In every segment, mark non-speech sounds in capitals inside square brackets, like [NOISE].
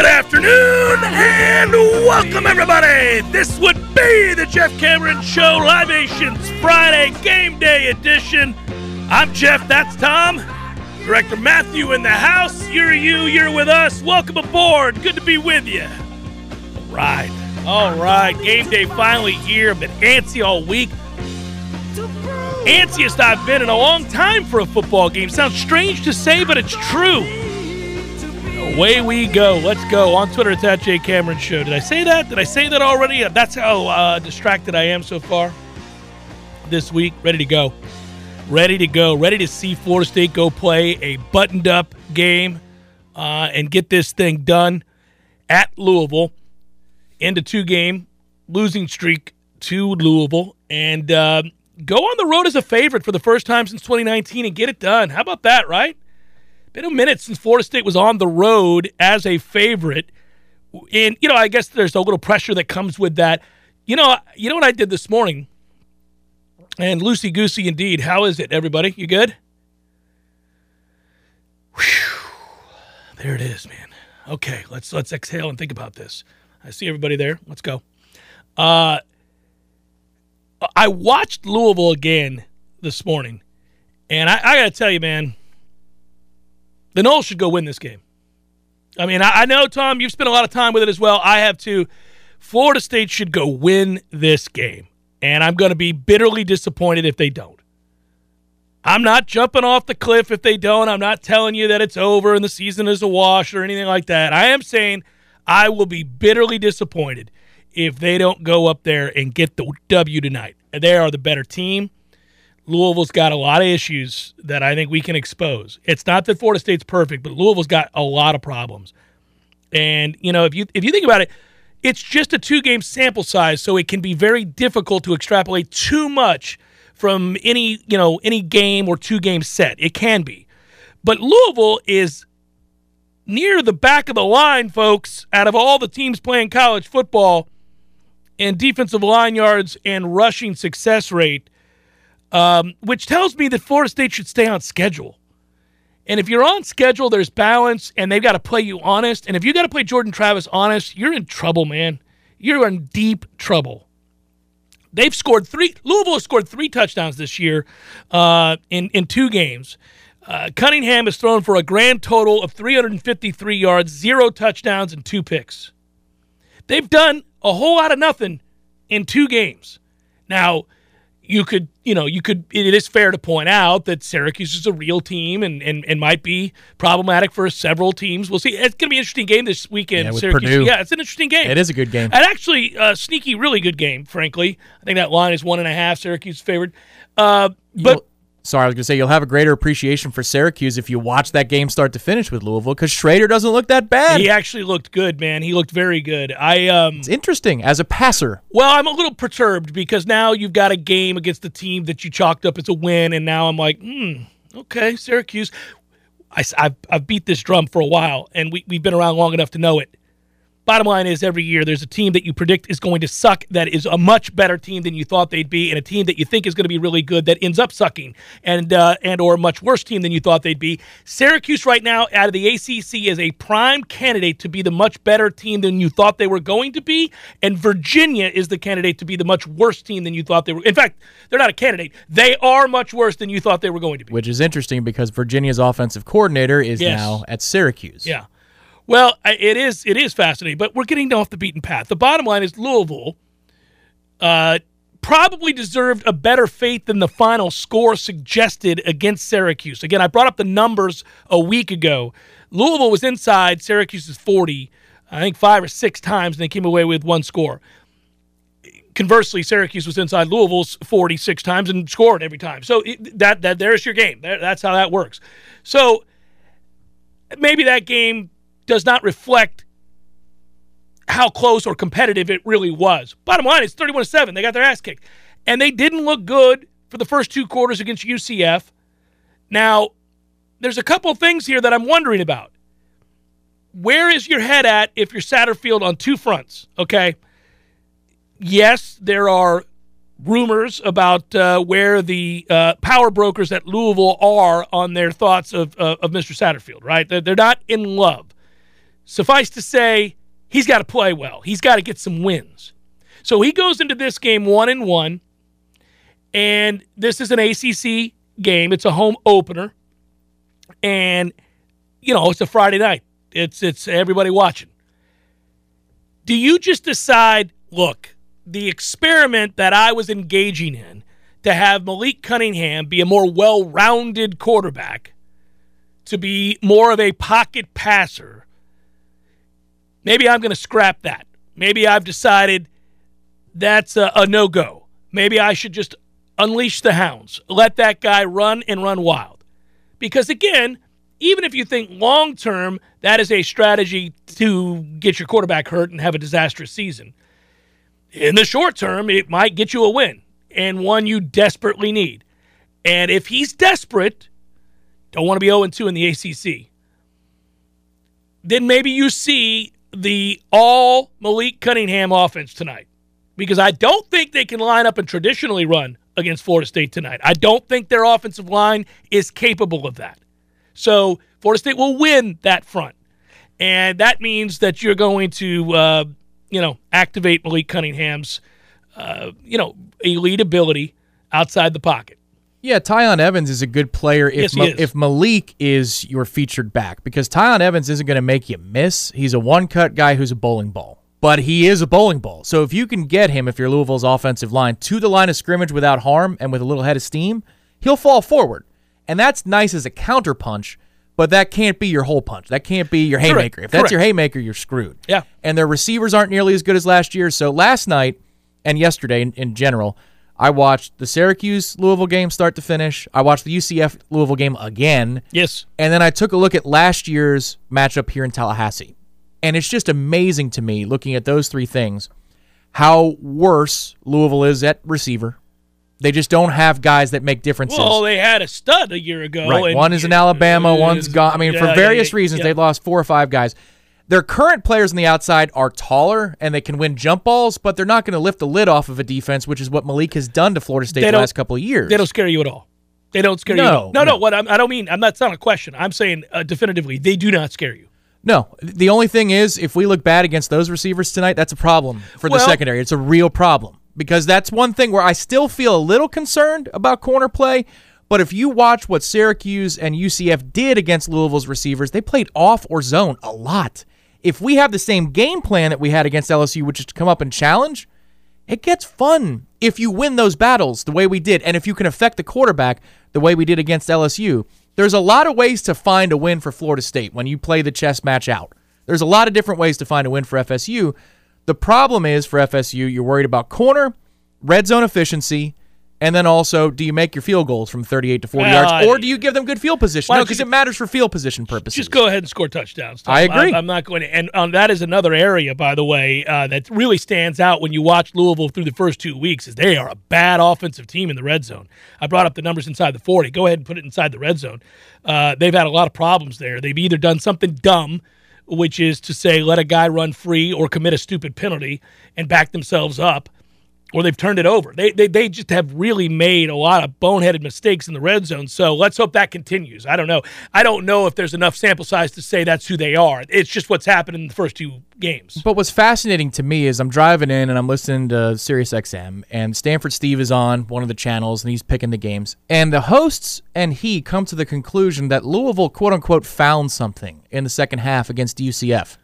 Good afternoon and welcome everybody. This would be the Jeff Cameron Show Libations Friday Game Day edition. I'm Jeff, that's Tom. Director Matthew in the house. You're you, you're with us. Welcome aboard. Good to be with you. All right. All right. Game day finally here. Been antsy all week. Antsiest I've been in a long time for a football game. Sounds strange to say, but it's true. Away we go. Let's go. On Twitter, it's at Jay Cameron Show. Did I say that? Did I say that already? That's how uh, distracted I am so far this week. Ready to go. Ready to go. Ready to see Florida State go play a buttoned up game uh, and get this thing done at Louisville. End a two game losing streak to Louisville and uh, go on the road as a favorite for the first time since 2019 and get it done. How about that, right? Been a minute since Florida State was on the road as a favorite. And, you know, I guess there's a little pressure that comes with that. You know, you know what I did this morning? And loosey goosey indeed. How is it, everybody? You good? Whew. There it is, man. Okay, let's let's exhale and think about this. I see everybody there. Let's go. Uh I watched Louisville again this morning, and I, I gotta tell you, man, the Noles should go win this game. I mean, I, I know, Tom, you've spent a lot of time with it as well. I have too. Florida State should go win this game. And I'm going to be bitterly disappointed if they don't. I'm not jumping off the cliff if they don't. I'm not telling you that it's over and the season is a wash or anything like that. I am saying I will be bitterly disappointed if they don't go up there and get the W tonight. They are the better team. Louisville's got a lot of issues that I think we can expose. It's not that Florida State's perfect, but Louisville's got a lot of problems. And you know, if you if you think about it, it's just a two game sample size, so it can be very difficult to extrapolate too much from any you know any game or two game set. It can be, but Louisville is near the back of the line, folks. Out of all the teams playing college football, in defensive line yards and rushing success rate um, which tells me that Florida State should stay on schedule. And if you're on schedule, there's balance, and they've got to play you honest. And if you got to play Jordan Travis honest, you're in trouble, man. You're in deep trouble. They've scored three. Louisville has scored three touchdowns this year uh, in in two games. Uh, Cunningham has thrown for a grand total of 353 yards, zero touchdowns, and two picks. They've done a whole lot of nothing in two games. Now, you could, you know, you could, it is fair to point out that Syracuse is a real team and, and, and might be problematic for several teams. We'll see. It's going to be an interesting game this weekend. Yeah, with Syracuse. Purdue. Yeah, it's an interesting game. It is a good game. And actually, uh, sneaky, really good game, frankly. I think that line is one and a half, Syracuse favored. Uh, but sorry, I was going to say you'll have a greater appreciation for Syracuse if you watch that game start to finish with Louisville because Shrader doesn't look that bad. he actually looked good, man. He looked very good. I, um, It's interesting as a passer. Well, I'm a little perturbed because now you've got a game against the team that you chalked up as a win, and now I'm like, hmm, okay, Syracuse. I, have I've beat this drum for a while, and we, we've been around long enough to know it. Bottom line is, every year there's a team that you predict is going to suck that is a much better team than you thought they'd be, and a team that you think is going to be really good that ends up sucking, and uh, and or a much worse team than you thought they'd be. Syracuse right now out of the ACC is a prime candidate to be the much better team than you thought they were going to be, and Virginia is the candidate to be the much worse team than you thought they were. In fact, they're not a candidate; they are much worse than you thought they were going to be. Which is interesting because Virginia's offensive coordinator is Yes. now at Syracuse. Yeah. Well, it is it is fascinating, but we're getting off the beaten path. The bottom line is Louisville uh, probably deserved a better fate than the final score suggested against Syracuse. Again, I brought up the numbers a week ago. Louisville was inside Syracuse's 40, I think five or six times, and they came away with one score. Conversely, Syracuse was inside Louisville's 46 times and scored every time. So that that there's your game. That's how that works. So maybe that game does not reflect how close or competitive it really was. Bottom line, it's 31 7. They got their ass kicked. And they didn't look good for the first two quarters against UCF. Now, there's a couple things here that I'm wondering about. Where is your head at if you're Satterfield on two fronts? Okay. Yes, there are rumors about uh, where the uh, power brokers at Louisville are on their thoughts of, uh, of Mr. Satterfield, right? They're, they're not in love. Suffice to say, he's got to play well. He's got to get some wins. So he goes into this game one and one, and this is an ACC game. It's a home opener, and you know it's a Friday night. It's it's everybody watching. Do you just decide, look, the experiment that I was engaging in to have Malik Cunningham be a more well-rounded quarterback, to be more of a pocket passer? Maybe I'm going to scrap that. Maybe I've decided that's a, a no go. Maybe I should just unleash the hounds, let that guy run and run wild. Because again, even if you think long term that is a strategy to get your quarterback hurt and have a disastrous season, in the short term, it might get you a win and one you desperately need. And if he's desperate, don't want to be 0 2 in the ACC, then maybe you see the all Malik Cunningham offense tonight because I don't think they can line up and traditionally run against Florida State tonight. I don't think their offensive line is capable of that. So Florida State will win that front. And that means that you're going to, uh, you know, activate Malik Cunningham's, uh, you know, elite ability outside the pocket. Yeah, Tiyon Evans is a good player if Yes, Ma- is. if Malik is your featured back because Tiyon Evans isn't going to make you miss. He's a one cut guy who's a bowling ball, but he is a bowling ball. So if you can get him, if you're Louisville's offensive line, to the line of scrimmage without harm and with a little head of steam, he'll fall forward, and that's nice as a counter punch. But that can't be your whole punch. That can't be your Correct, haymaker. If that's correct. your haymaker, you're screwed. Yeah. And their receivers aren't nearly as good as last year. So last night and yesterday in, in general, I watched the Syracuse Louisville game start to finish. I watched the UCF Louisville game again. Yes. And then I took a look at last year's matchup here in Tallahassee. And it's just amazing to me looking at those three things how worse Louisville is at receiver. They just don't have guys that make differences. Well, they had a stud a year ago. Right. One is in Alabama, one's gone. I mean, Yeah, for various yeah, reasons, yeah. they've lost four or five guys. Their current players on the outside are taller and they can win jump balls, but they're not going to lift the lid off of a defense, which is what Malik has done to Florida State the last couple of years. They don't scare you at all. They don't scare you. No, all. No, no. no. What I'm, I don't mean. I'm not. It's not a question. I'm saying uh, definitively they do not scare you. No, the only thing is, if we look bad against those receivers tonight, that's a problem for the secondary. It's a real problem because that's one thing where I still feel a little concerned about corner play. But if you watch what Syracuse and UCF did against Louisville's receivers, they played off or zone a lot. If we have the same game plan that we had against LSU, which is to come up and challenge, it gets fun if you win those battles the way we did, and if you can affect the quarterback the way we did against LSU. There's a lot of ways to find a win for Florida State when you play the chess match out. There's a lot of different ways to find a win for FSU. The problem is for FSU, you're worried about corner, red zone efficiency, And then also, do you make your field goals from 38 to 40 Well, yards, I- or do you give them good field position? No, because it matters for field position purposes. Just go ahead and score touchdowns. Tom. I agree. I'm, I'm not going to. And um, that is another area, by the way, uh, that really stands out when you watch Louisville through the first two weeks. Is they are a bad offensive team in the red zone. I brought up the numbers inside the 40. Go ahead and put it inside the red zone. Uh, they've had a lot of problems there. They've either done something dumb, which is to say let a guy run free or commit a stupid penalty and back themselves up or they've turned it over. They, they they just have really made a lot of boneheaded mistakes in the red zone. So let's hope that continues. I don't know. I don't know if there's enough sample size to say that's who they are. It's just what's happened in the first two games. But what's fascinating to me is I'm driving in and I'm listening to Sirius XM, and Stanford Steve is on one of the channels and he's picking the games. And the hosts and he come to the conclusion that Louisville, quote unquote, found something in the second half against UCF.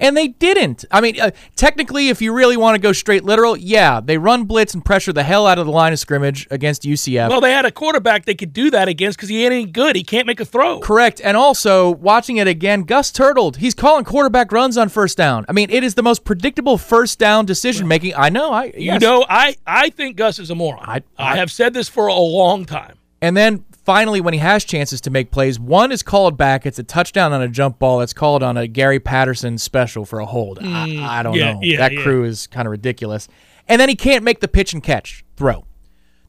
And they didn't. I mean, uh, technically, if you really want to go straight literal, yeah, they run blitz and pressure the hell out of the line of scrimmage against UCF. Well, they had a quarterback they could do that against because he ain't any good. He can't make a throw. Correct. And also, watching it again, Gus Turtled, he's calling quarterback runs on first down. I mean, it is the most predictable first down decision making. I know. I You know, I, I think Gus is a moron. I- I, I- have said this for a long time. And then finally, when he has chances to make plays, one is called back. It's a touchdown on a jump ball. That's called on a Gary Patterson special for a hold. I, I don't Mm, yeah, know. yeah, that yeah. crew is kind of ridiculous. And then he can't make the pitch and catch throw.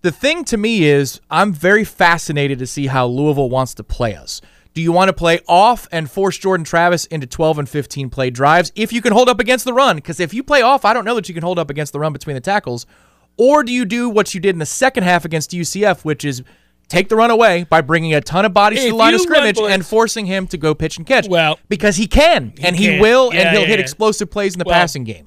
The thing to me is, I'm very fascinated to see how Louisville wants to play us. Do you want to play off and force Jordan Travis into 12 and 15 play drives if you can hold up against the run? Because if you play off, I don't know that you can hold up against the run between the tackles. Or do you do what you did in the second half against UCF, which is take the run away by bringing a ton of bodies to the line of scrimmage and forcing him to go pitch and catch? Well, because he can, and he can. will, Yeah, and he'll yeah, hit yeah. explosive plays in the Well, passing game.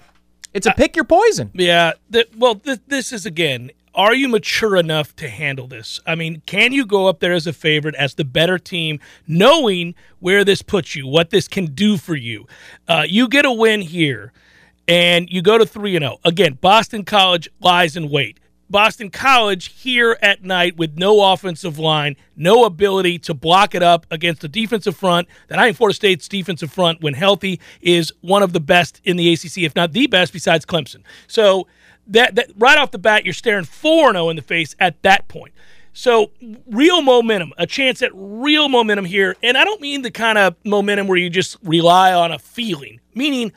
It's a pick your poison. Yeah. th- well, th- this is again. Are you mature enough to handle this? I mean, can you go up there as a favorite, as the better team, knowing where this puts you, what this can do for you? Uh, you get a win here, and you go to three and zero. Again, Boston College lies in wait. Boston College here at night with no offensive line, no ability to block it up against a defensive front. That I think Florida State's defensive front, when healthy, is one of the best in the ACC, if not the best, besides Clemson. So that, that right off the bat, you're staring four and zero in the face at that point. So real momentum, a chance at real momentum here, and I don't mean the kind of momentum where you just rely on a feeling, meaning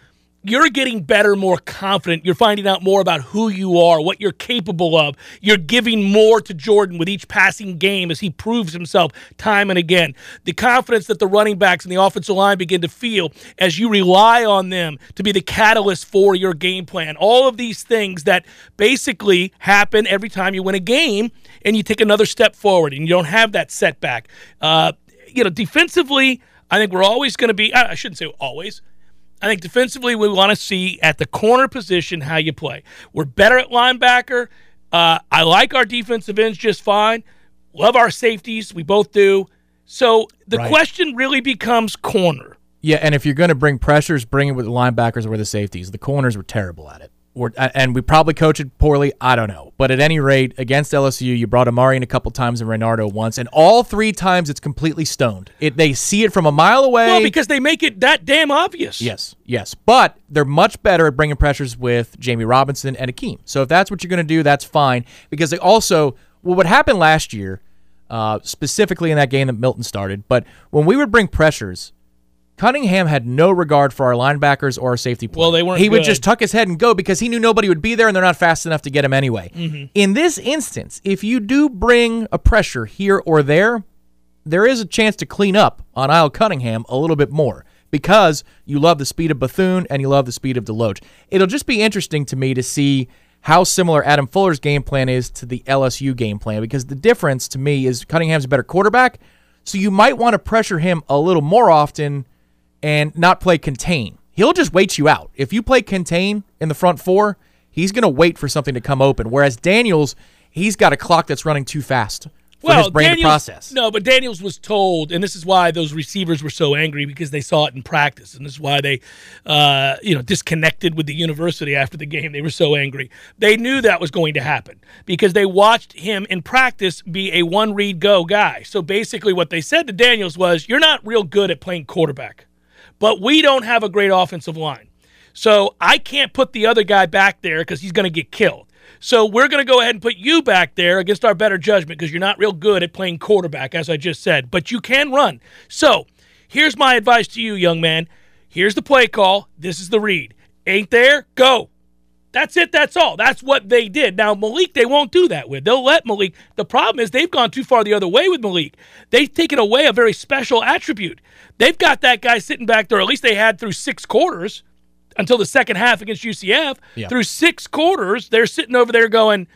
you're getting better, more confident. You're finding out more about who you are, what you're capable of. You're giving more to Jordan with each passing game as he proves himself time and again. The confidence that the running backs and the offensive line begin to feel as you rely on them to be the catalyst for your game plan. All of these things that basically happen every time you win a game and you take another step forward and you don't have that setback. Uh, you know, defensively, I think we're always going to be, I I shouldn't say always. I think defensively, we want to see at the corner position how you play. We're better at linebacker. Uh, I like our defensive ends just fine. Love our safeties. We both do. So the Right. question really becomes corner. Yeah, and if you're going to bring pressures, bring it with the linebackers or the safeties. The corners were terrible at it. Or, and we probably coached it poorly. I don't know. But at any rate, against LSU, you brought Amari in a couple times and Renardo once, and all three times it's completely stoned. It they see it from a mile away. Well, because they make it that damn obvious. Yes, yes. But they're much better at bringing pressures with Jammie Robinson and Akeem. So if that's what you're going to do, that's fine. Because they also, well, what happened last year, uh, specifically in that game that Milton started, but when we would bring pressures, Cunningham had no regard for our linebackers or our safety play. Well, they weren't He would just tuck his head and go because he knew nobody would be there and they're not fast enough to get him anyway. Mm-hmm. In this instance, if you do bring a pressure here or there, there is a chance to clean up on Isle Cunningham a little bit more because you love the speed of Bethune and you love the speed of Deloach. It'll just be interesting to me to see how similar Adam Fuller's game plan is to the LSU game plan because the difference to me is Cunningham's a better quarterback, so you might want to pressure him a little more often and not play contain. He'll just wait you out. If you play contain in the front four, he's going to wait for something to come open. Whereas Daniels, he's got a clock that's running too fast for his brain Daniels, to process. No, but Daniels was told, and this is why those receivers were so angry because they saw it in practice, and this is why they, uh, you know, disconnected with the university after the game. They were so angry. They knew that was going to happen because they watched him in practice be a one read go guy. So basically, what they said to Daniels was, "You're not real good at playing quarterback, but we don't have a great offensive line." So I can't put the other guy back there because he's going to get killed. So we're going to go ahead and put you back there against our better judgment because you're not real good at playing quarterback, as I just said, but you can run. So here's my advice to you, young man. Here's the play call. This is the read. Ain't there? Go. That's it. That's all. That's what they did. Now, Malik, they won't do that with. They'll let Malik. The problem is they've gone too far the other way with Malik. They've taken away a very special attribute. They've got that guy sitting back there, at least they had through six quarters until the second half against UCF. Yeah. Through six quarters, they're sitting over there going,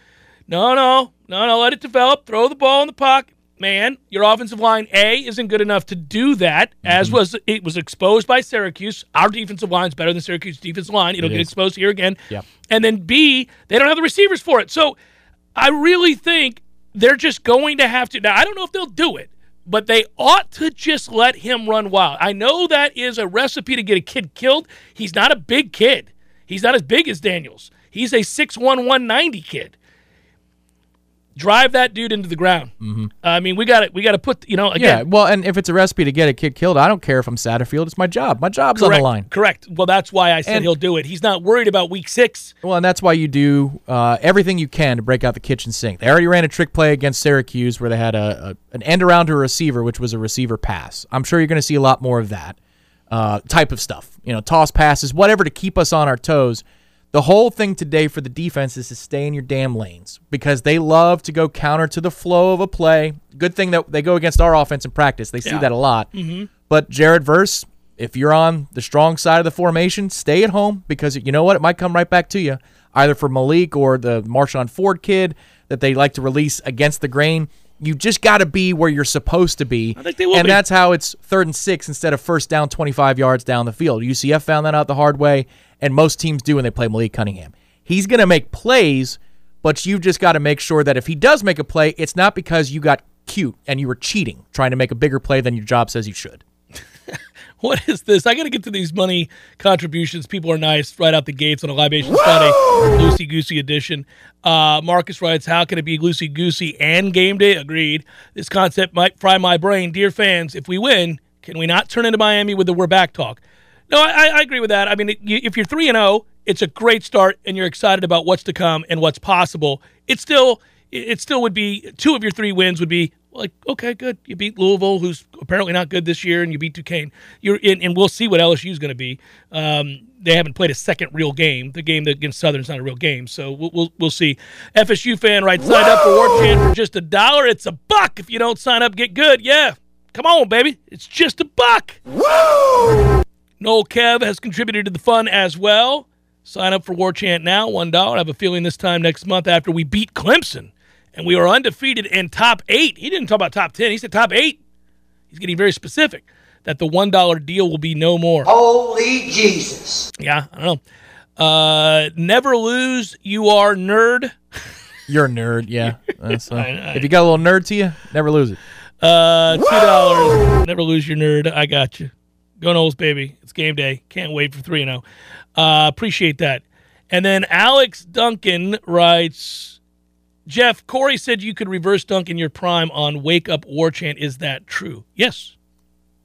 no, no, no, no, let it develop. Throw the ball in the pocket. Man, your offensive line A isn't good enough to do that, as mm-hmm. was it was exposed by Syracuse. Our defensive line is better than Syracuse defensive line. It'll It get is. exposed here again. Yeah. And then B, they don't have the receivers for it. So I really think they're just going to have to. Now, I don't know if they'll do it, but they ought to just let him run wild. I know that is a recipe to get a kid killed. He's not a big kid, he's not as big as Daniels. He's a 6'1, 190 kid. Drive that dude into the ground. Mm-hmm. I mean, we got to we got to put you know Yeah, well, and if it's a recipe to get a kid killed, I don't care if I'm Satterfield. It's my job. My job's on the line. correct. Well, that's why I said And- he'll do it. He's not worried about week six. Well, and that's why you do uh, everything you can to break out the kitchen sink. They already ran a trick play against Syracuse where they had a, a an end around to a receiver, which was a receiver pass. I'm sure you're going to see a lot more of that uh, type of stuff. You know, toss passes, whatever to keep us on our toes. The whole thing today for the defense is to stay in your damn lanes because they love to go counter to the flow of a play. Good thing that they go against our offense in practice. They see Yeah. that a lot. Mm-hmm. But Jared Verse, if you're on the strong side of the formation, stay at home because you know what? It might come right back to you, either for Malik or the Marshon Ford kid that they like to release against the grain. You just got to be where you're supposed to be. I think they will and be. that's how it's third and six instead of first down 25 yards down the field. UCF found that out the hard way, and most teams do when they play Malik Cunningham. He's going to make plays, but you've just got to make sure that if he does make a play, it's not because you got cute and you were cheating, trying to make a bigger play than your job says you should. What is this? I got to get to these money contributions. People are nice right out the gates on a Libation Sunday, loosey goosey edition. Uh, Marcus writes, How can it be loosey goosey and game day? Agreed. This concept might fry my brain. Dear fans, if we win, can we not turn into Miami with the we're back talk? No, I, I agree with that. I mean, if you're 3 and 0, it's a great start and you're excited about what's to come and what's possible. It's still it still would be two of your three wins would be like okay, good. You beat Louisville, who's apparently not good this year, and you beat Duquesne. You're in, and we'll see what LSU is going to be. Um, they haven't played a second real game. The game against Southern's not a real game, so we'll we'll, we'll see. FSU fan right signed up for War Chant for just a dollar. It's a buck. If you don't sign up, get good. Yeah, come on, baby. It's just a buck. Noel Kev has contributed to the fun as well. Sign up for War Chant now, one dollar. I have a feeling this time next month after we beat Clemson and we are undefeated in top eight. He didn't talk about top ten. He said top eight. He's getting very specific that the one dollar deal will be no more. Holy Jesus. Yeah, I don't know. Uh, never lose. You are nerd. [LAUGHS] You're a nerd, yeah. [LAUGHS] That's, uh, I- I- if you got a little nerd to you, never lose it. Uh, two dollars. Never lose your nerd. I got you. Go Noles, baby. It's game day. Can't wait for three and zero. Uh, appreciate that. And then Alex Duncan writes, Jeff Corey said you could reverse dunk in your prime on Wake Up War Chant. Is that true? Yes,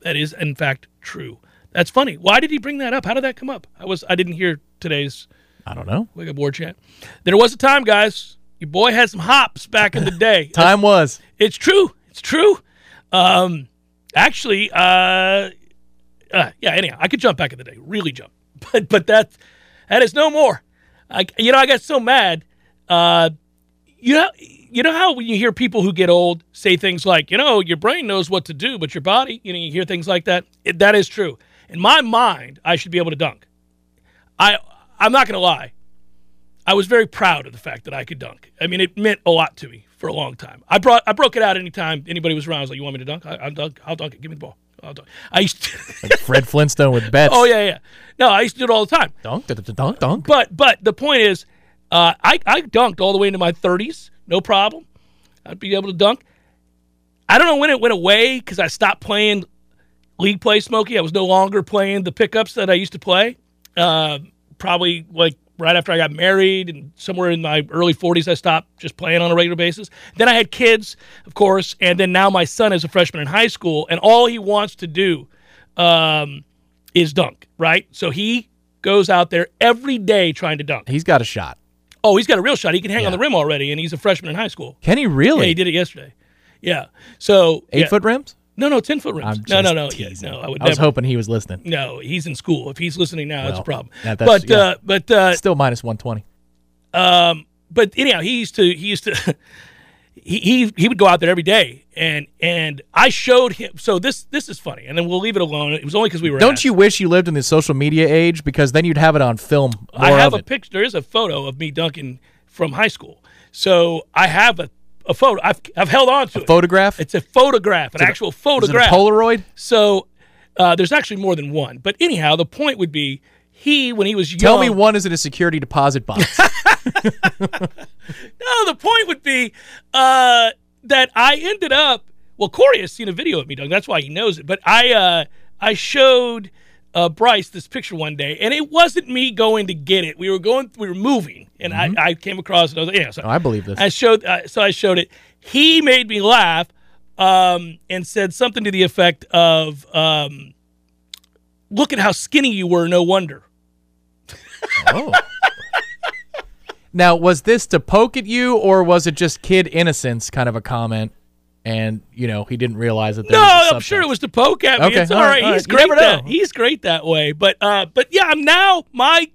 that is in fact true. That's funny. Why did he bring that up? How did that come up? I was I didn't hear today's I don't know. Wake Up War Chant. There was a time, guys. Your boy had some hops back in the [LAUGHS] day. Time was. It's true. It's true. Um, actually, uh, uh, yeah. Anyhow, I could jump back in the day, really jump, [LAUGHS] but but that that is no more. I you know I got so mad. Uh, you know you know how when you hear people who get old say things like you know your brain knows what to do, but your body you know you hear things like that. It, that is true. In my mind, I should be able to dunk. I I'm not gonna lie. I was very proud of the fact that I could dunk. I mean, it meant a lot to me for a long time. I brought I broke it out anytime anybody was around. I was like, "You want me to dunk? I, I'll dunk. I'll dunk it. Give me the ball. I'll dunk." I used to. [LAUGHS] Like Fred Flintstone with bets. oh yeah, yeah. No, I used to do it all the time. Dunk, dunk, dunk, dunk, dunk. But but the point is, uh, I I dunked all the way into my 30s, no problem. I'd be able to dunk. I don't know when it went away because I stopped playing league play, Smokey. I was no longer playing the pickups that I used to play. Uh, probably like right after I got married and somewhere in my early 40s, I stopped just playing on a regular basis. Then I had kids, of course, and then now my son is a freshman in high school, and all he wants to do um, is dunk, right? So he goes out there every day trying to dunk. He's got a shot. Oh, he's got a real shot. He can hang on the rim already, and he's a freshman in high school. Can he really? Yeah, he did it yesterday. Yeah. So Eight yeah. foot rims? No, no, ten foot rims. I'm no, no, no, yeah, no. I would I was never. hoping he was listening. No, he's in school. If he's listening now, it's a problem. that- but yeah. uh, but uh, Still minus 120. um, but anyhow, he used to he used to [LAUGHS] he, he he would go out there every day, and and I showed him. So this this is funny, and then we'll leave it alone. It was only because we were. Don't asked. you wish you lived in the social media age? Because then you'd have it on film. I have a it. picture. There is a photo of me dunking from high school. So I have a, a photo. I've I've held on to it. photograph. It's a photograph, an a- actual Is it a photograph. Polaroid? So uh, there's actually more than one. But anyhow, the point would be he when he was young. Tell me one is in a security deposit box. [LAUGHS] [LAUGHS] No, the point would be uh, that I ended up. Well, Corey has seen a video of me, Doug. That's why he knows it. But I uh, I showed uh, Bryce this picture one day, and it wasn't me going to get it. We were going, we were moving, and I, I came across it. I was like, yeah. So Oh, I believe this. I showed, uh, so I showed it. He made me laugh um, and said something to the effect of, um, "Look at how skinny you were. No wonder." [LAUGHS] Oh. Now, was this to poke at you, or was it just kid innocence kind of a comment? And you know he didn't realize that. There No, was a I'm sure it was to poke at me. Okay, it's all all right, right. He's right. You great. That, he's great that way. But uh, but yeah, I'm now my.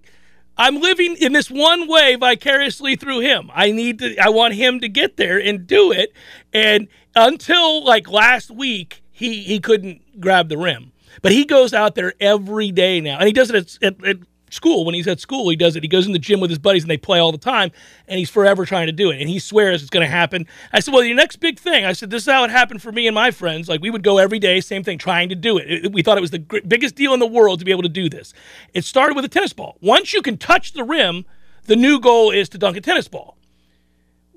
I'm living in this one way vicariously through him. I need to. I want him to get there and do it. And until like last week, he he couldn't grab the rim. But he goes out there every day now, and he does it at, at, at school. When he's at school, he does it. He goes in the gym with his buddies, and they play all the time. And he's forever trying to do it. And he swears it's going to happen. I said, "Well, your next big thing." I said, "This is how it happened for me and my friends. Like we would go every day, same thing, trying to do it. It- we thought it was the gr- biggest deal in the world to be able to do this. It started with a tennis ball. Once you can touch the rim, the new goal is to dunk a tennis ball.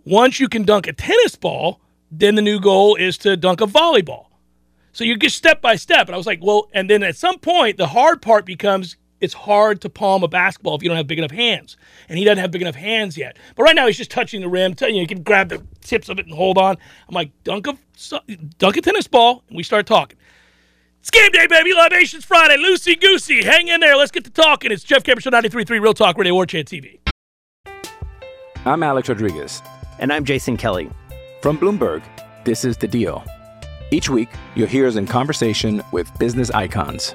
Once you can dunk a tennis ball, then the new goal is to dunk a volleyball. So you get step by step. And I was like, well, and then at some point, the hard part becomes it's hard to palm a basketball if you don't have big enough hands. And he doesn't have big enough hands yet. But right now, he's just touching the rim. Tell you, you can grab the tips of it and hold on. I'm like, dunk a, dunk a tennis ball. And we start talking. It's game day, baby. Libations Friday. Loosey goosey. Hang in there. Let's get to talking. It's Jeff Cameron Show 93.3 Real Talk Radio War Chant TV. I'm Alex Rodriguez. And I'm Jason Kelly. From Bloomberg, this is The Deal. Each week, you'll hear us in conversation with business icons.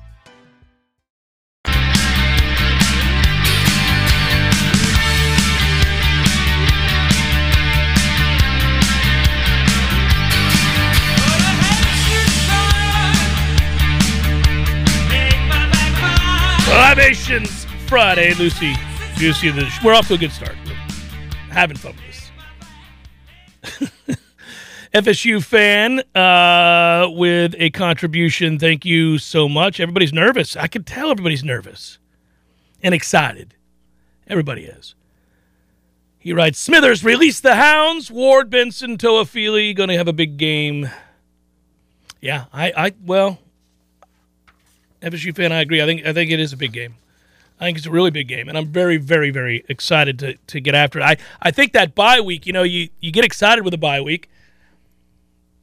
Libations Friday, Lucy. Lucy, we're off to a good start. We're having fun with this. [LAUGHS] FSU fan uh, with a contribution. Thank you so much. Everybody's nervous. I can tell everybody's nervous and excited. Everybody is. He writes Smithers release the hounds. Ward Benson, Toafili going to have a big game. Yeah, I, I well, FSU fan, I agree. I think I think it is a big game. I think it's a really big game, and I'm very, very, very excited to, to get after it. I, I think that bye week, you know, you, you get excited with a bye week,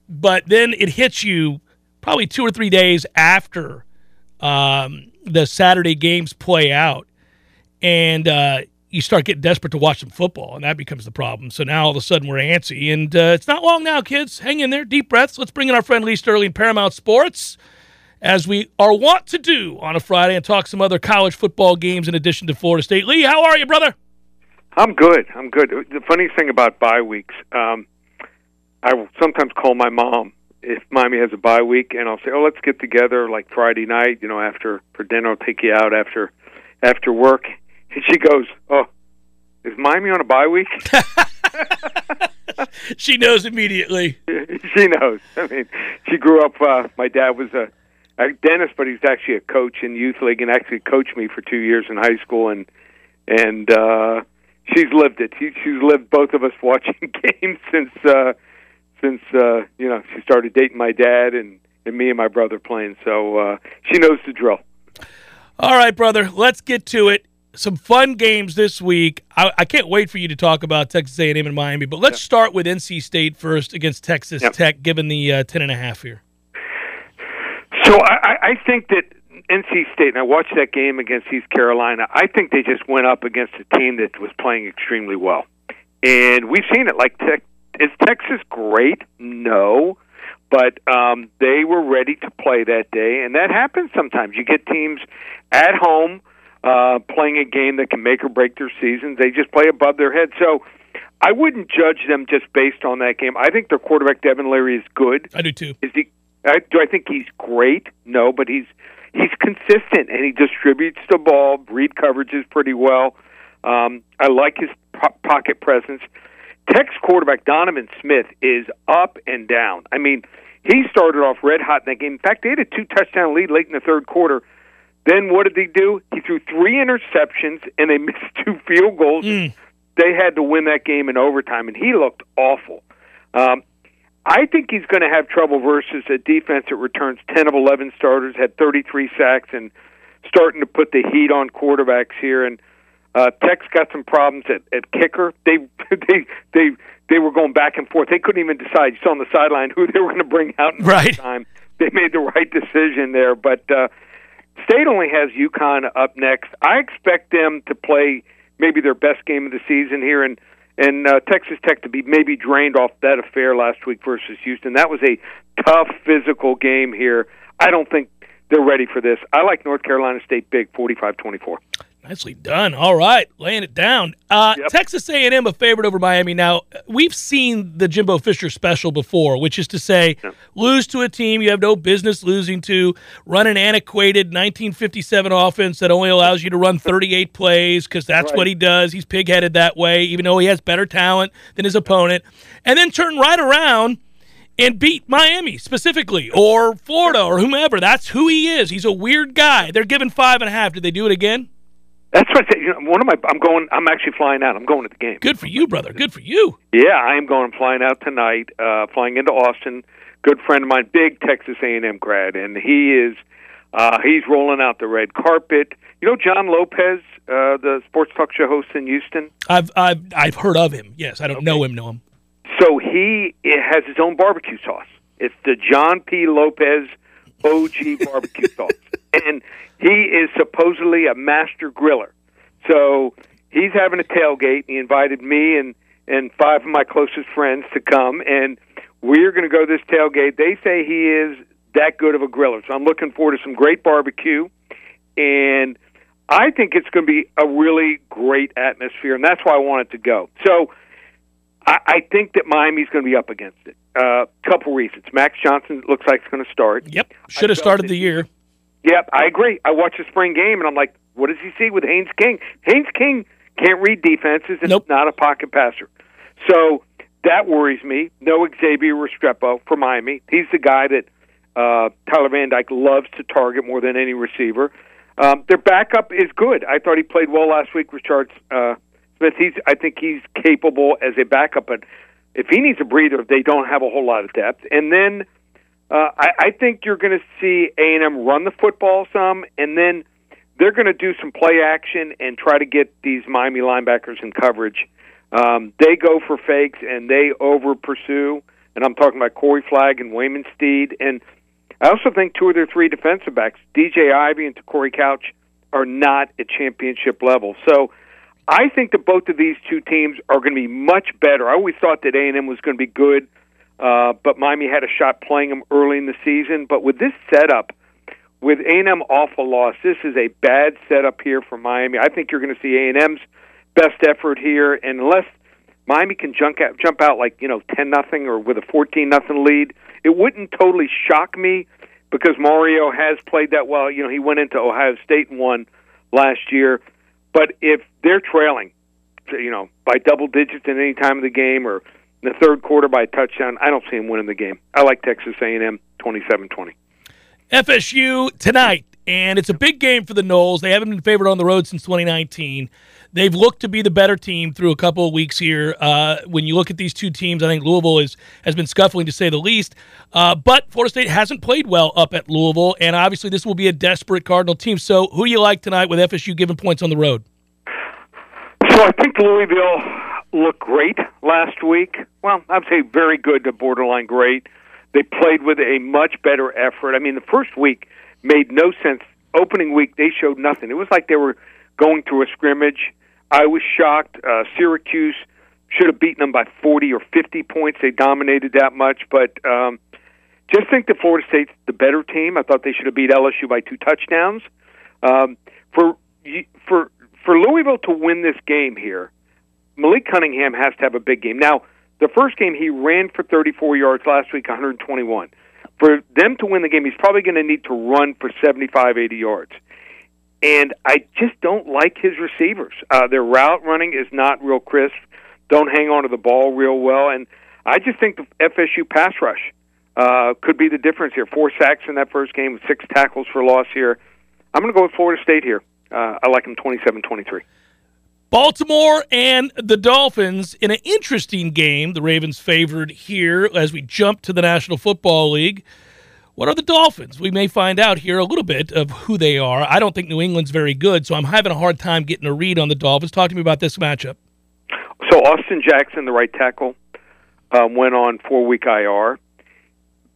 but then it hits you probably two or three days after um, the Saturday games play out, and uh, you start getting desperate to watch some football, and that becomes the problem. So now all of a sudden we're antsy, and uh, it's not long now, kids. Hang in there, deep breaths. Let's bring in our friend Lee Sterling, Paramount Sports as we are wont to do on a Friday and talk some other college football games in addition to Florida State. Lee, how are you, brother? I'm good. I'm good. The funny thing about bye weeks, um, I will sometimes call my mom if Miami has a bye week, and I'll say, "Oh, let's get together like Friday night, you know, after for dinner. I'll take you out after after work." And she goes, "Oh, is Miami on a bye week?" [LAUGHS] she knows immediately. [LAUGHS] she knows. I mean, she grew up. Uh, my dad was a, a dentist, but he's actually a coach in youth league, and actually coached me for two years in high school, and and uh, she's lived it. She, she's lived both of us [LAUGHS] watching [LAUGHS] games since uh, since uh, you know she started dating my dad, and and me and my brother playing. So uh, she knows the drill. All right, brother. Let's get to it. Some fun games this week. I, I can't wait for you to talk about Texas A&M and Miami. But let's start with NC State first against Texas. Tech, given the uh, ten and a half here. So I, I- think that NC State, and I watched that game against East Carolina. I think they just went up against a team that was playing extremely well, and we've seen it. Like, Tech, is Texas great? No, but um, they were ready to play that day, and that happens sometimes. You get teams at home uh, playing a game that can make or break their season. They just play above their head. So. I wouldn't judge them just based on that game. I think their quarterback Devin Leary is good. I do too. Is he? I, do I think he's great? No, but he's he's consistent and he distributes the ball, read coverages pretty well. Um, I like his po- pocket presence. Tech's quarterback Donovan Smith is up and down. I mean, he started off red hot in that game. In fact, they had a two touchdown lead late in the third quarter. Then what did he do? He threw three interceptions and they [LAUGHS] missed two field goals. They had to win that game in overtime, and he looked awful. Um, I think he's going to have trouble versus a defense that returns 10 of 11 starters, had 33 sacks, and starting to put the heat on quarterbacks here. And uh, Tech's got some problems at, at kicker. They [LAUGHS] they they they were going back and forth. They couldn't even decide. You saw on the sideline who [LAUGHS] they were going to bring out in Right. time. They made the right decision there, but uh, State only has UConn up next. I expect them to play maybe their best game of the season here, and and uh, Texas Tech to be maybe drained off that affair last week versus Houston. That was a tough physical game here. I don't think they're ready for this. I like North Carolina State big, 45-24. Nicely done. All right, laying it down. Uh, Yep. Texas A&M a favorite over Miami. Now we've seen the Jimbo Fisher special before, which is to say, lose to a team you have no business losing to, run an antiquated 1957 offense that only allows you to run 38 plays because that's what he does. He's pigheaded that way, even though he has better talent than his opponent, and then turn right around and beat Miami specifically or Florida or whomever. That's who he is. He's a weird guy. They're given five and a half. Did they do it again? That's what I said. You know, one of my, I'm going. I'm actually flying out. I'm going to the game. Good for you, brother. Good for you. Yeah, I am going. I'm flying out tonight. Uh, flying into Austin. Good friend of mine, big Texas A&M grad, and he is. Uh, he's rolling out the red carpet. You know John Lopez, uh, the sports talk show host in Houston. I've I've I've heard of him. Yes, I don't know him. Know him. So he has his own barbecue sauce. It's the John P. Lopez OG barbecue [LAUGHS] sauce, and he is supposedly a master griller. So he's having a tailgate. He invited me and and five of my closest friends to come, and we're going to go to this tailgate. They say he is that good of a griller, so I'm looking forward to some great barbecue, and I think it's going to be a really great atmosphere, and that's why I wanted to go. So. I, I think that Miami's going to be up against it. A uh, couple reasons. Max Johnson looks like he's going to start. Yep, should have started the he- year. Yep, I agree. I watched the spring game, and I'm like, what does he see with Haynes King? Haynes King can't read defenses and Nope. not a pocket passer. So that worries me. No Xavier Restrepo for Miami. He's the guy that uh, Tyler Van Dyke loves to target more than any receiver. Um, their backup is good. I thought he played well last week, Richard uh, Smith. He's, I think he's capable as a backup, but if he needs a breather, they don't have a whole lot of depth. And then uh, I, I think you're going to see A and M run the football some, and then they're going to do some play action and try to get these Miami linebackers in coverage. Um, they go for fakes and they over pursue, and I'm talking about Corey Flagg and Waymon Steed, and I also think two of their three defensive backs, DJ Ivey and Corey Couch, are not at championship level. So I think that both of these two teams are going to be much better. I always thought that A&M was going to be good, uh, but Miami had a shot playing them early in the season. But with this setup, with A&M off a loss, this is a bad setup here for Miami. I think you're going to see A&M's best effort here, and unless Miami can jump out, jump out like you know ten nothing or with a fourteen nothing lead, it wouldn't totally shock me because Mario has played that well. You know, he went into Ohio State and won last year. But if they're trailing, you know, by double digits at any time of the game or in the third quarter by a touchdown, I don't see him winning the game. I like Texas A&M 27-20. FSU tonight and it's a big game for the Noles. They haven't been favored on the road since 2019. They've looked to be the better team through a couple of weeks here. Uh, when you look at these two teams, I think Louisville is has been scuffling to say the least. Uh, but Florida State hasn't played well up at Louisville, and obviously this will be a desperate Cardinal team. So, who do you like tonight with FSU giving points on the road? So I think Louisville looked great last week. Well, I'd say very good to borderline great. They played with a much better effort. I mean, the first week made no sense. Opening week, they showed nothing. It was like they were going through a scrimmage. I was shocked. Uh, Syracuse should have beaten them by 40 or 50 points. They dominated that much, but um, just think that Florida State's the better team. I thought they should have beat LSU by two touchdowns. Um, for for for Louisville to win this game here, Malik Cunningham has to have a big game. Now, the first game he ran for 34 yards last week, 121. For them to win the game, he's probably going to need to run for 75, 80 yards and I just don't like his receivers. Uh, their route running is not real crisp. Don't hang on to the ball real well, and I just think the FSU pass rush uh, could be the difference here. Four sacks in that first game, six tackles for loss here. I'm going to go with Florida State here. Uh, I like them 27-23. Baltimore and the Dolphins in an interesting game. The Ravens favored here as we jump to the National Football League. What are the Dolphins? We may find out here a little bit of who they are. I don't think New England's very good, so I'm having a hard time getting a read on the Dolphins. Talk to me about this matchup. So Austin Jackson, the right tackle, um, went on four week IR.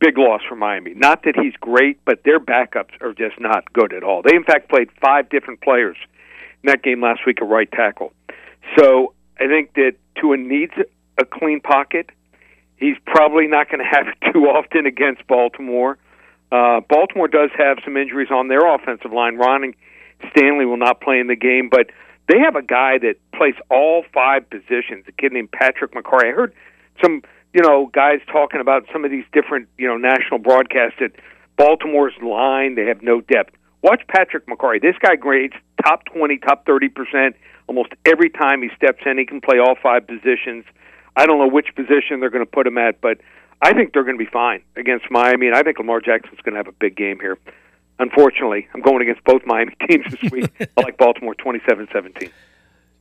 Big loss for Miami. Not that he's great, but their backups are just not good at all. They in fact played five different players in that game last week at right tackle. So I think that Tua needs a clean pocket. He's probably not going [LAUGHS] to have it too often against Baltimore. Uh, Baltimore does have some injuries on their offensive line. Ronnie Stanley will not play in the game, but they have a guy that plays all five positions. A kid named Patrick Mekari. I heard some, you know, guys talking about some of these different, you know, national broadcasts that Baltimore's line they have no depth. Watch Patrick Mekari. This guy grades top twenty, top thirty percent almost every time he steps in. He can play all five positions. I don't know which position they're going to put him at, but I think they're going to be fine against Miami, and I think Lamar Jackson's going to have a big game here. Unfortunately, I'm going against both Miami [LAUGHS] teams this week. I like Baltimore 27-17.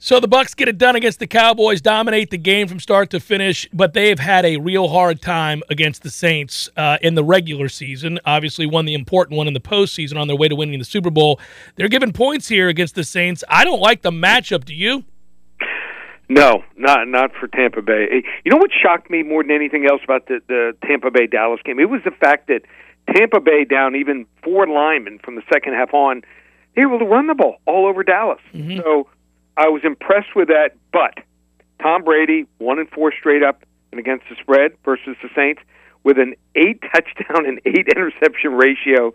So the Bucks get it done against the Cowboys, dominate the game from start to finish, but they have had a real hard time against the Saints uh, in the regular season. Obviously, won the important one in the postseason on their way to winning the Super Bowl. They're giving points here against the Saints. I don't like the matchup. Do you? No, not not for Tampa Bay. You know what shocked me more than anything else about the the Tampa Bay Dallas game? It was the fact that Tampa Bay down even four linemen from the second half on, they were able to run the ball all over Dallas. Mm-hmm. So I was impressed with that. But Tom Brady one and four straight up and against the spread versus the Saints with an eight [LAUGHS] touchdown and eight interception ratio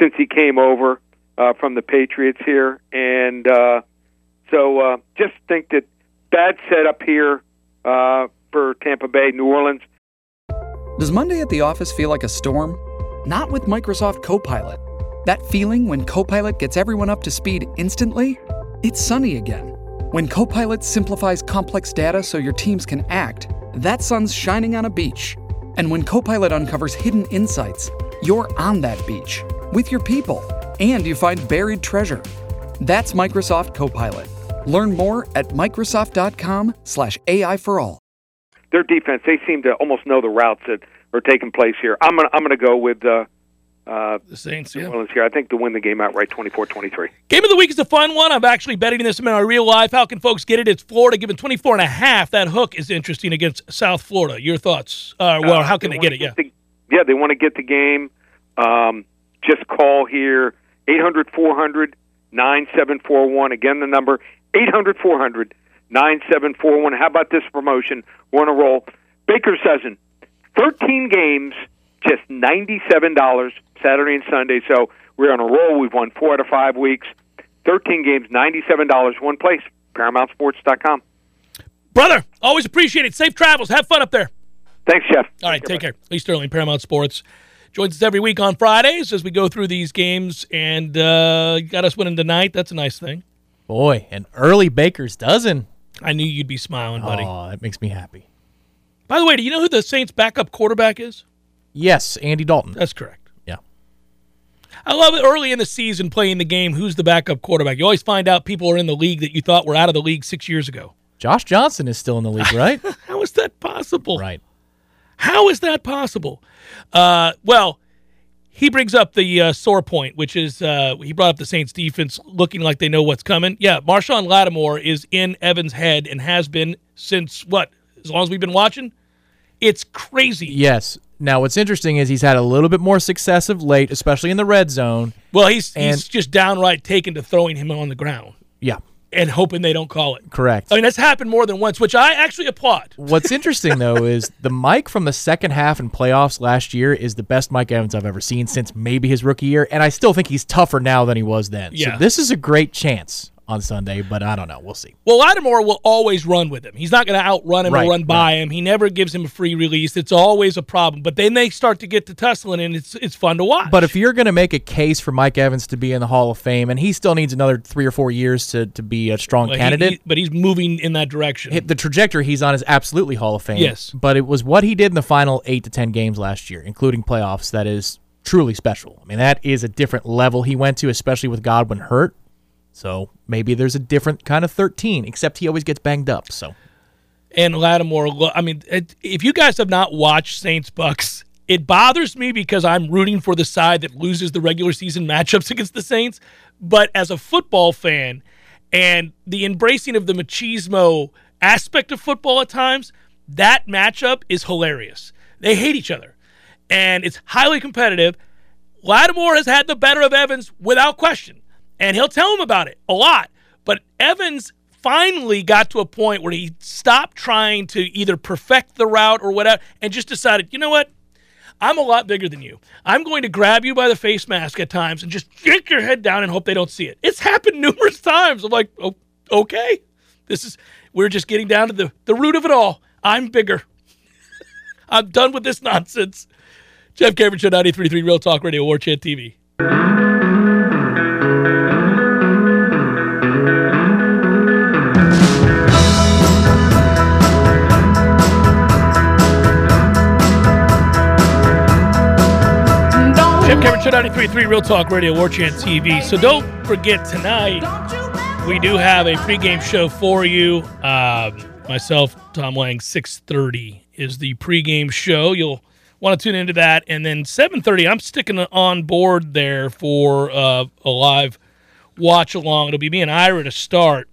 since he came over uh, from the Patriots here, and uh, so uh, just think that bad setup here uh, for Tampa Bay, New Orleans. Does Monday at the office feel like a storm? Not with Microsoft Copilot. That feeling when Copilot gets everyone up to speed instantly? It's sunny again. When Copilot simplifies complex data so your teams can act, that sun's shining on a beach. And when Copilot uncovers hidden insights, you're on that beach with your people and you find buried treasure. That's Microsoft Copilot. Learn more at Microsoft.com slash AI for all. Their defense, they seem to almost know the routes that are taking place here. I'm I'm gonna go with uh, uh, the Saints. Yeah. here. I think to win the game outright, 24-23. Game of the week is a fun one. I'm actually betting this in my real life. How can folks get it? It's Florida given 24 and a half. That hook is interesting against South Florida. Your thoughts? Uh, well, uh, how can they, they get it? Get yeah. The, yeah, they want to get the game. Um, just call here 800 400 9741. Again, the number 800 400 9741. How about this promotion? We're on a roll. Baker's dozen, 13 games, just $97 Saturday and Sunday. So we're on a roll. We've won four out of five weeks. 13 games, $97, one place, ParamountSports.com. Brother, always appreciate it. Safe travels. Have fun up there. Thanks, Jeff. All right, take care. Lee Sterling, Paramount Sports. Joins us every week on Fridays as we go through these games and uh, got us winning tonight. That's a nice thing. Boy, an early Baker's dozen. I knew you'd be smiling, buddy. Oh, that makes me happy. By the way, do you know who the Saints' backup quarterback is? Yes, Andy Dalton. That's correct. Yeah. I love it early in the season playing the game. Who's the backup quarterback? You always find out people are in the league that you thought were out of the league six years ago. Josh Johnson is still in the league, [LAUGHS] right? How is that possible? right. How is that possible? Uh, well, he brings up the uh, sore point, which is uh, he brought up the Saints defense looking like they know what's coming. Yeah, Marshon Lattimore is in Evans' head and has been since what? As long as we've been watching, it's crazy. Yes. Now, what's interesting is he's had a little bit more success of late, especially in the red zone. Well, he's And- he's just downright taken to throwing him on the ground Yeah, and hoping they don't call it. correct. I mean, that's happened more than once, which I actually applaud. What's [LAUGHS] interesting though is the Mike from the second half in playoffs last year is the best Mike Evans I've ever seen since maybe his rookie year, and I still think he's tougher now than he was then. Yeah. So this is a great chance on Sunday, but I don't know. We'll see. Well, Lattimore will always run with him. He's not going to outrun him Right, or run by him. He never gives him a free release. It's always a problem. But then they start to get to tussling, and it's it's fun to watch. But if you're going to make a case for Mike Evans to be in the Hall of Fame, and he still needs another three or four years to, to be a strong Well, candidate, he- but he's moving in that direction. the trajectory he's on is absolutely Hall of Fame. Yes. But it was what he did in the final eight to 10 games last year, including playoffs, that is truly special. I mean, that is a different level he went to, especially with Godwin hurt. So maybe there's a different kind of 13, except he always gets banged up. So and Lattimore. I mean, if you guys have not watched Saints Bucks, it bothers me because I'm rooting for the side that loses the regular season matchups [LAUGHS] against the Saints. But as a football fan, and the embracing of the machismo aspect of football at times, that matchup is hilarious. They hate each other, and it's highly competitive. Lattimore has had the better of Evans without question, and he'll tell him about it a lot. But Evans finally got to a point where he stopped trying to either perfect the route or whatever and just decided, you know what? I'm a lot bigger than you. I'm going to grab you by the face mask at times and just yank your head down and hope they don't see it. It's happened [LAUGHS] numerous times. I'm like, oh, okay. This is, we're just getting down to the, the root of it all. I'm bigger. [LAUGHS] I'm done with this nonsense. Jeff Cameron Show 93.3 Real Talk Radio, War Chant TV. Jeff Cameron Show 93.3 Real Talk Radio, War Chant TV. So don't forget tonight, we do have a pregame show for you. Um, myself, Tom Lang, 6.30 is the pregame show. You'll want to tune into that. And then 7.30, I'm sticking on board there for uh, a live watch along. It'll be me and Ira to start.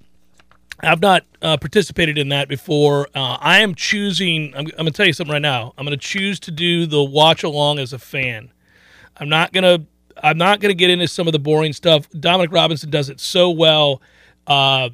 I've not uh, participated in that before. Uh, I am choosing, I'm, I'm going to tell you something right now. I'm going to choose to do the watch along as a fan. I'm not gonna I'm not gonna get into some of the boring stuff. Dominic Robinson does it so well. Uh,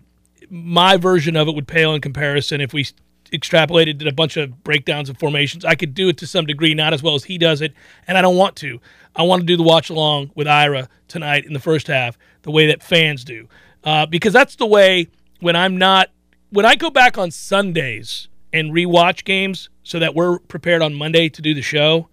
my version of it would pale in comparison if we extrapolated did a bunch of breakdowns of formations. I could do it to some degree, not as well as he does it, and I don't want to. I want to do the watch along with Ira tonight in the first half, the way that fans do, uh, because that's the way when I'm not when I go back on Sundays and rewatch games so that we're prepared on Monday to do the show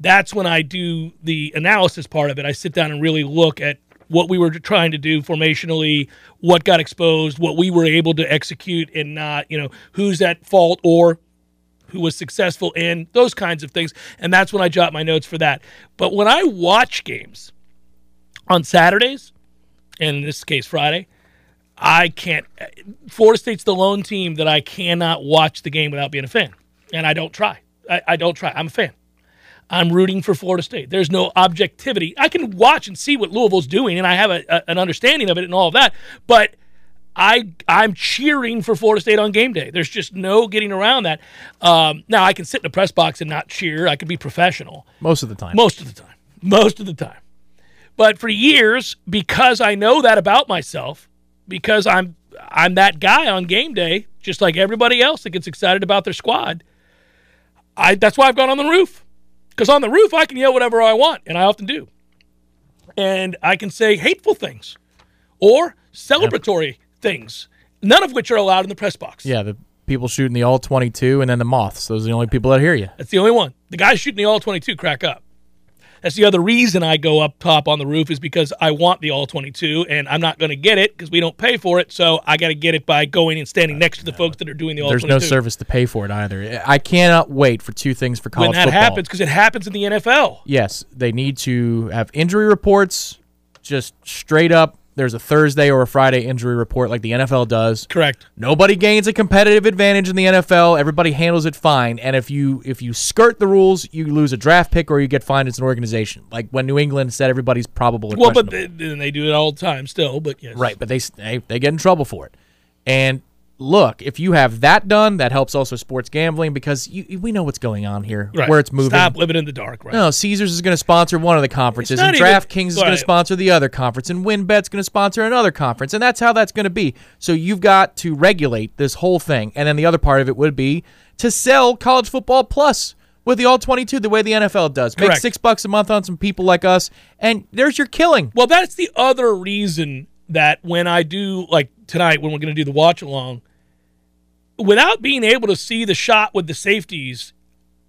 that's when I do the analysis part of it. I sit down and really look at what we were trying to do formationally, what got exposed, what we were able to execute and not, you know, who's at fault or who was successful in those kinds of things. And that's when I jot my notes for that. But when I watch games on Saturdays, and in this case Friday, I can't. Florida State's the lone team that I cannot watch the game without being a fan, and I don't try. I, I don't try. I'm a fan. I'm rooting for Florida State. There's no objectivity. I can watch and see what Louisville's doing, and I have a, a, an understanding of it and all of that. But I I'm cheering for Florida State on game day. There's just no getting around that. Um, now I can sit in a press box and not cheer. I can be professional most of the time. most of the time. Most of the time. But for years, because I know that about myself, because I'm I'm that guy on game day, just like everybody else that gets excited about their squad. I that's why I've gone on the roof. Because on the roof I can yell whatever I want, and I often do. And I can say hateful things or celebratory things, none of which are allowed in the press box. Yeah, the people shooting the all 22 and then the moths. Those are the only people that hear you. That's the only one. The guys shooting the all 22 crack up. That's the other reason I go up top on the roof is because I want the all 22 and I'm not going to get it because we don't pay for it. So I got to get it by going and standing uh, next to the folks that are doing the all twenty-two. There's 22. no service to pay for it either. I cannot wait for two things for college when that football. happens because it happens in the NFL. Yes, they need to have injury reports, just straight up. There's a Thursday or a Friday injury report like the NFL does. Correct. Nobody gains a competitive advantage in the NFL. Everybody handles it fine. And if you if you skirt the rules, you lose a draft pick or you get fined as an organization. Like when New England said everybody's probable. Well, but they, they do it all the time still. But yes, Right, but they, they they get in trouble for it. And look, if you have that done, that helps also sports gambling because you, we know what's going on here, Right. where it's moving. Stop living in the dark. Right. No, Caesars is going to sponsor one of the conferences, and DraftKings is going to sponsor the other conference, and WinBet's going to sponsor another conference, and that's how that's going to be. So you've got to regulate this whole thing, and then the other part of it would be to sell college football plus with the all twenty-two, the way the NFL does. Make Correct. six bucks a month on some people like us, and there's your killing. Well, that's the other reason that when I do like tonight when we're going to do the watch along, without being able to see the shot with the safeties,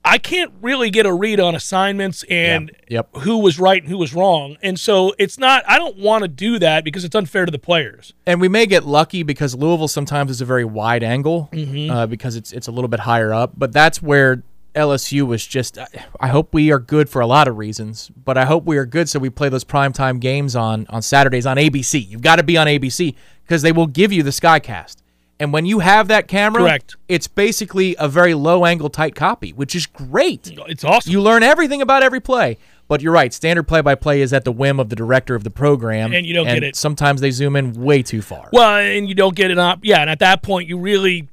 I can't really get a read on assignments and Yep. who was right and who was wrong. And so it's not. I don't want to do that because it's unfair to the players. And we may get lucky because Louisville sometimes is a very wide angle Mhm. uh, because it's it's a little bit higher up. But that's where LSU was just. I- I hope we are good for a lot of reasons, but I hope we are good so we play those primetime games on on Saturdays on ABC. You've got to be on ABC because they will give you the Skycast. And when you have that camera, Correct. it's basically a very low angle tight copy, which is great. It's awesome. You learn everything about every play. But you're right, standard play by play is at the whim of the director of the program. And you don't get it. Sometimes they zoom in way too far. Well, and you don't get it up. Yeah, and at that point, you really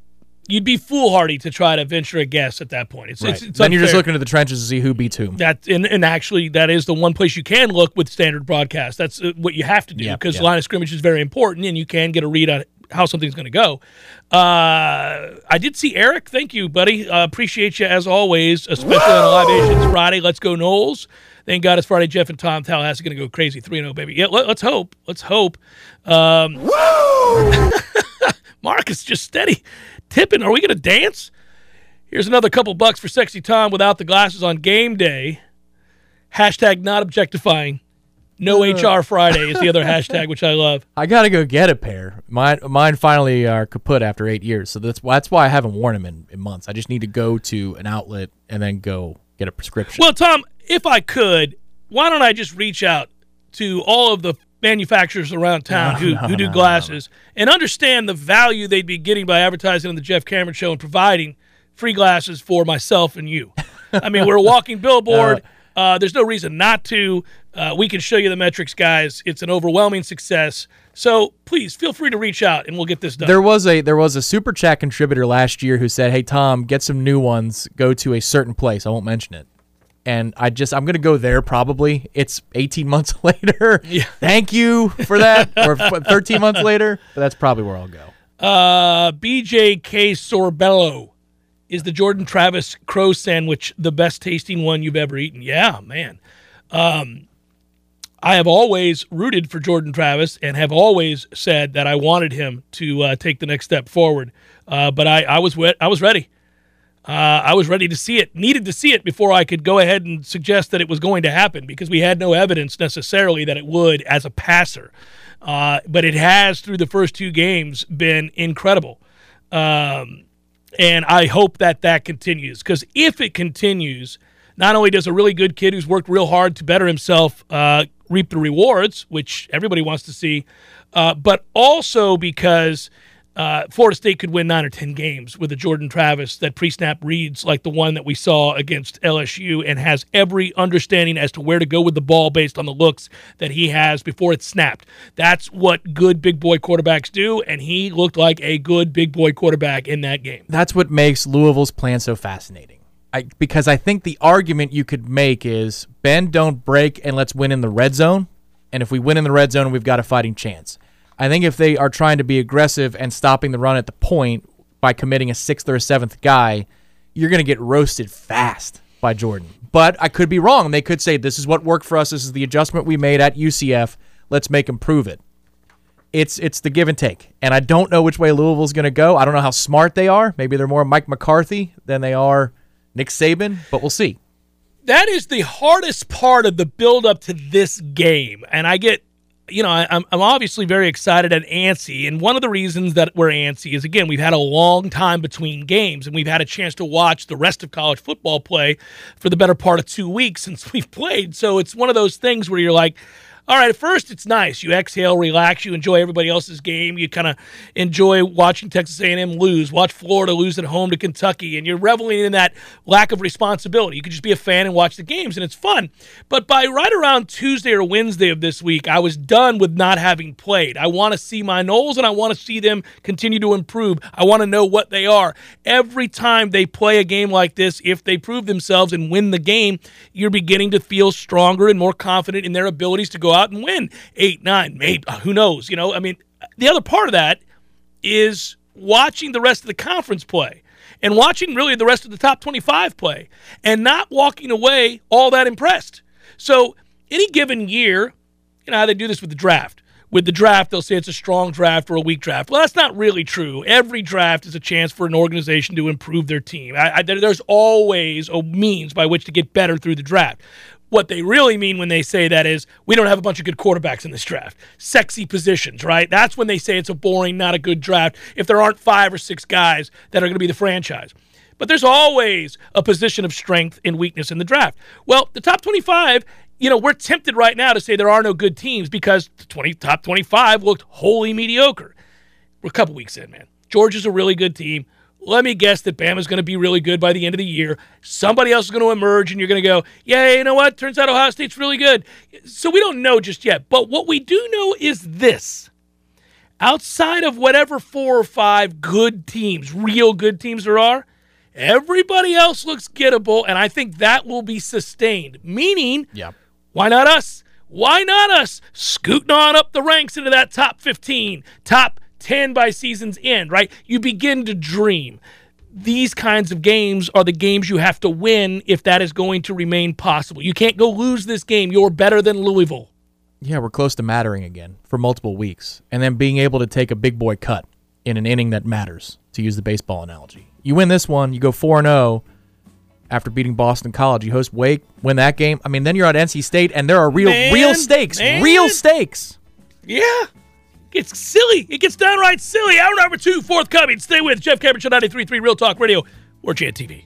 you'd be foolhardy to try to venture a guess at that point. It's, Right. it's, it's then you're just looking at the trenches to see who beats whom. That and, and actually, that is the one place you can look with standard broadcast. That's uh, what you have to do because yeah. line of scrimmage is very important, and you can get a read on how something's going to go. Uh, I did see Eric. Thank you, buddy. Uh, appreciate you as always, especially on a Live Asians Friday. Let's go Noles. Thank God it's Friday. Jeff and Tom Tallahassee going to go crazy 3 0, baby. Yeah, let, us hope. Let's hope. Um, [LAUGHS] Marcus just steady tipping. Are we going to dance? Here's another couple bucks for Sexy Tom without the glasses on game day. Hashtag not objectifying. No HR Friday is the other hashtag, which I love. I gotta go get a pair. Mine, mine finally are kaput after eight years, so that's why that's why I haven't worn them in, in months. I just need to go to an outlet and then go get a prescription. Well, Tom, if I could, why don't I just reach out to all of the manufacturers around town No, who, no, who do no, [LAUGHS] glasses and understand the value they'd be getting by advertising on the Jeff Cameron Show and providing free glasses for myself and you. I mean, we're a walking [LAUGHS] billboard. Uh, there's no reason not to. Uh, we can show you the metrics, guys. It's an overwhelming success. So please feel free to reach out and we'll get this done. There was a there was a super chat contributor last year who said, "Hey Tom, get some new ones. Go to a certain place. I won't mention it." And I just I'm gonna go there probably. It's 18 [LAUGHS] months later. Yeah. Thank you for that. [LAUGHS] or 13 months later. But that's probably where I'll go. Uh, BJK Sorbello. Is the Jordan Travis crow sandwich the best tasting one you've ever eaten? Yeah, man. Um, I have always rooted for Jordan Travis and have always said that I wanted him to uh, take the next step forward. Uh, but I, I was wet, I was ready. Uh, I was ready to see it, needed to see it before I could go ahead and suggest that it was going to happen because we had no evidence necessarily that it would as a passer. Uh, but it has through the first two games been incredible. Um, and I hope that that continues because if it continues, not only does a really good kid who's worked real hard to better himself uh, reap the rewards, which everybody wants to see, uh, but also because uh, Florida State could win nine or 10 games with a Jordan Travis that pre snap reads like the one that we saw against LSU and has every understanding as to where to go with the ball based on the looks that he has before it's snapped. That's what good big boy quarterbacks do, and he looked like a good big boy quarterback in that game. That's what makes Louisville's plan so fascinating. I, because I think the argument you could make is bend, don't break, and let's win in the red zone. And if we win in the red zone, we've got a fighting chance. I think if they are trying to be aggressive and stopping the run at the point by committing a sixth or a seventh guy, you're going to get roasted fast by Jordan. But I could be wrong. They could say, this is what worked for us. This is the adjustment we made at UCF. Let's make them prove it. It's it's the give and take. And I don't know which way Louisville's going to go. I don't know how smart they are. Maybe they're more Mike McCarthy than they are Nick Saban, but we'll see. that is the hardest part of the build up to this game. And I get, you know, I, am I'm obviously very excited and antsy. And one of the reasons that we're antsy is, again, we've had a long time between games and we've had a chance to watch the rest of college football play for the better part of two weeks since [LAUGHS] we've played. So it's one of those things where you're like, all right, at first it's nice. You exhale, relax, you enjoy everybody else's game. You kind of enjoy watching Texas A&M lose, watch Florida lose at home to Kentucky, and you're reveling in that lack of responsibility. You can just be a fan and watch the games, and it's fun. But by right around Tuesday or Wednesday of this week, I was done with not having played. I want to see my Noles, and I want to see them continue to improve. I want to know what they are. Every time they play a game like this, if they prove themselves and win the game, you're beginning to feel stronger and more confident in their abilities to go out and win eight, nine, maybe uh, who knows? You know, I mean, the other part of that is watching the rest of the conference play and watching really the rest of the top 25 play and not walking away all that impressed. So, any given year, you know how they do this with the draft. With the draft, they'll say it's a strong draft or a weak draft. Well, that's not really true. Every draft is a chance for an organization to improve their team. I, I, there's always a means by which to get better through the draft. What they really mean when they say that is we don't have a bunch of good quarterbacks in this draft. Sexy positions, right? That's when they say it's a boring, not a good draft if there aren't five or six guys that are going to be the franchise. But there's always a position of strength and weakness in the draft. Well, the top 25, you know, we're tempted right now to say there are no good teams because the 20, top 25 looked wholly mediocre. We're a couple weeks in, man. Georgia's a really good team let me guess that Bama's going to be really good by the end of the year. Somebody else is going to emerge, and you're going to go, yeah, you know what? Turns out Ohio State's really good. So we don't know just yet. But what we do know is this outside of whatever four or five good teams, real good teams there are, everybody else looks gettable, and I think that will be sustained. Meaning, yep. why not us? Why not us? Scooting on up the ranks into that top 15, top 10 by season's end, right? You begin to dream. These kinds of games are the games you have to win if that is going to remain possible. You can't go lose this game. You're better than Louisville. Yeah, we're close to mattering again for multiple weeks. And then being able to take a big boy cut in an inning that matters, to use the baseball analogy. You win this one, you go 4 0 after beating Boston College. You host Wake, win that game. I mean, then you're at NC State, and there are real, man, real stakes. Man. Real stakes. Yeah. It's silly. It gets downright silly. Hour number two, forthcoming. Stay with Jeff Cameron, 93.3 Real Talk Radio or JTV.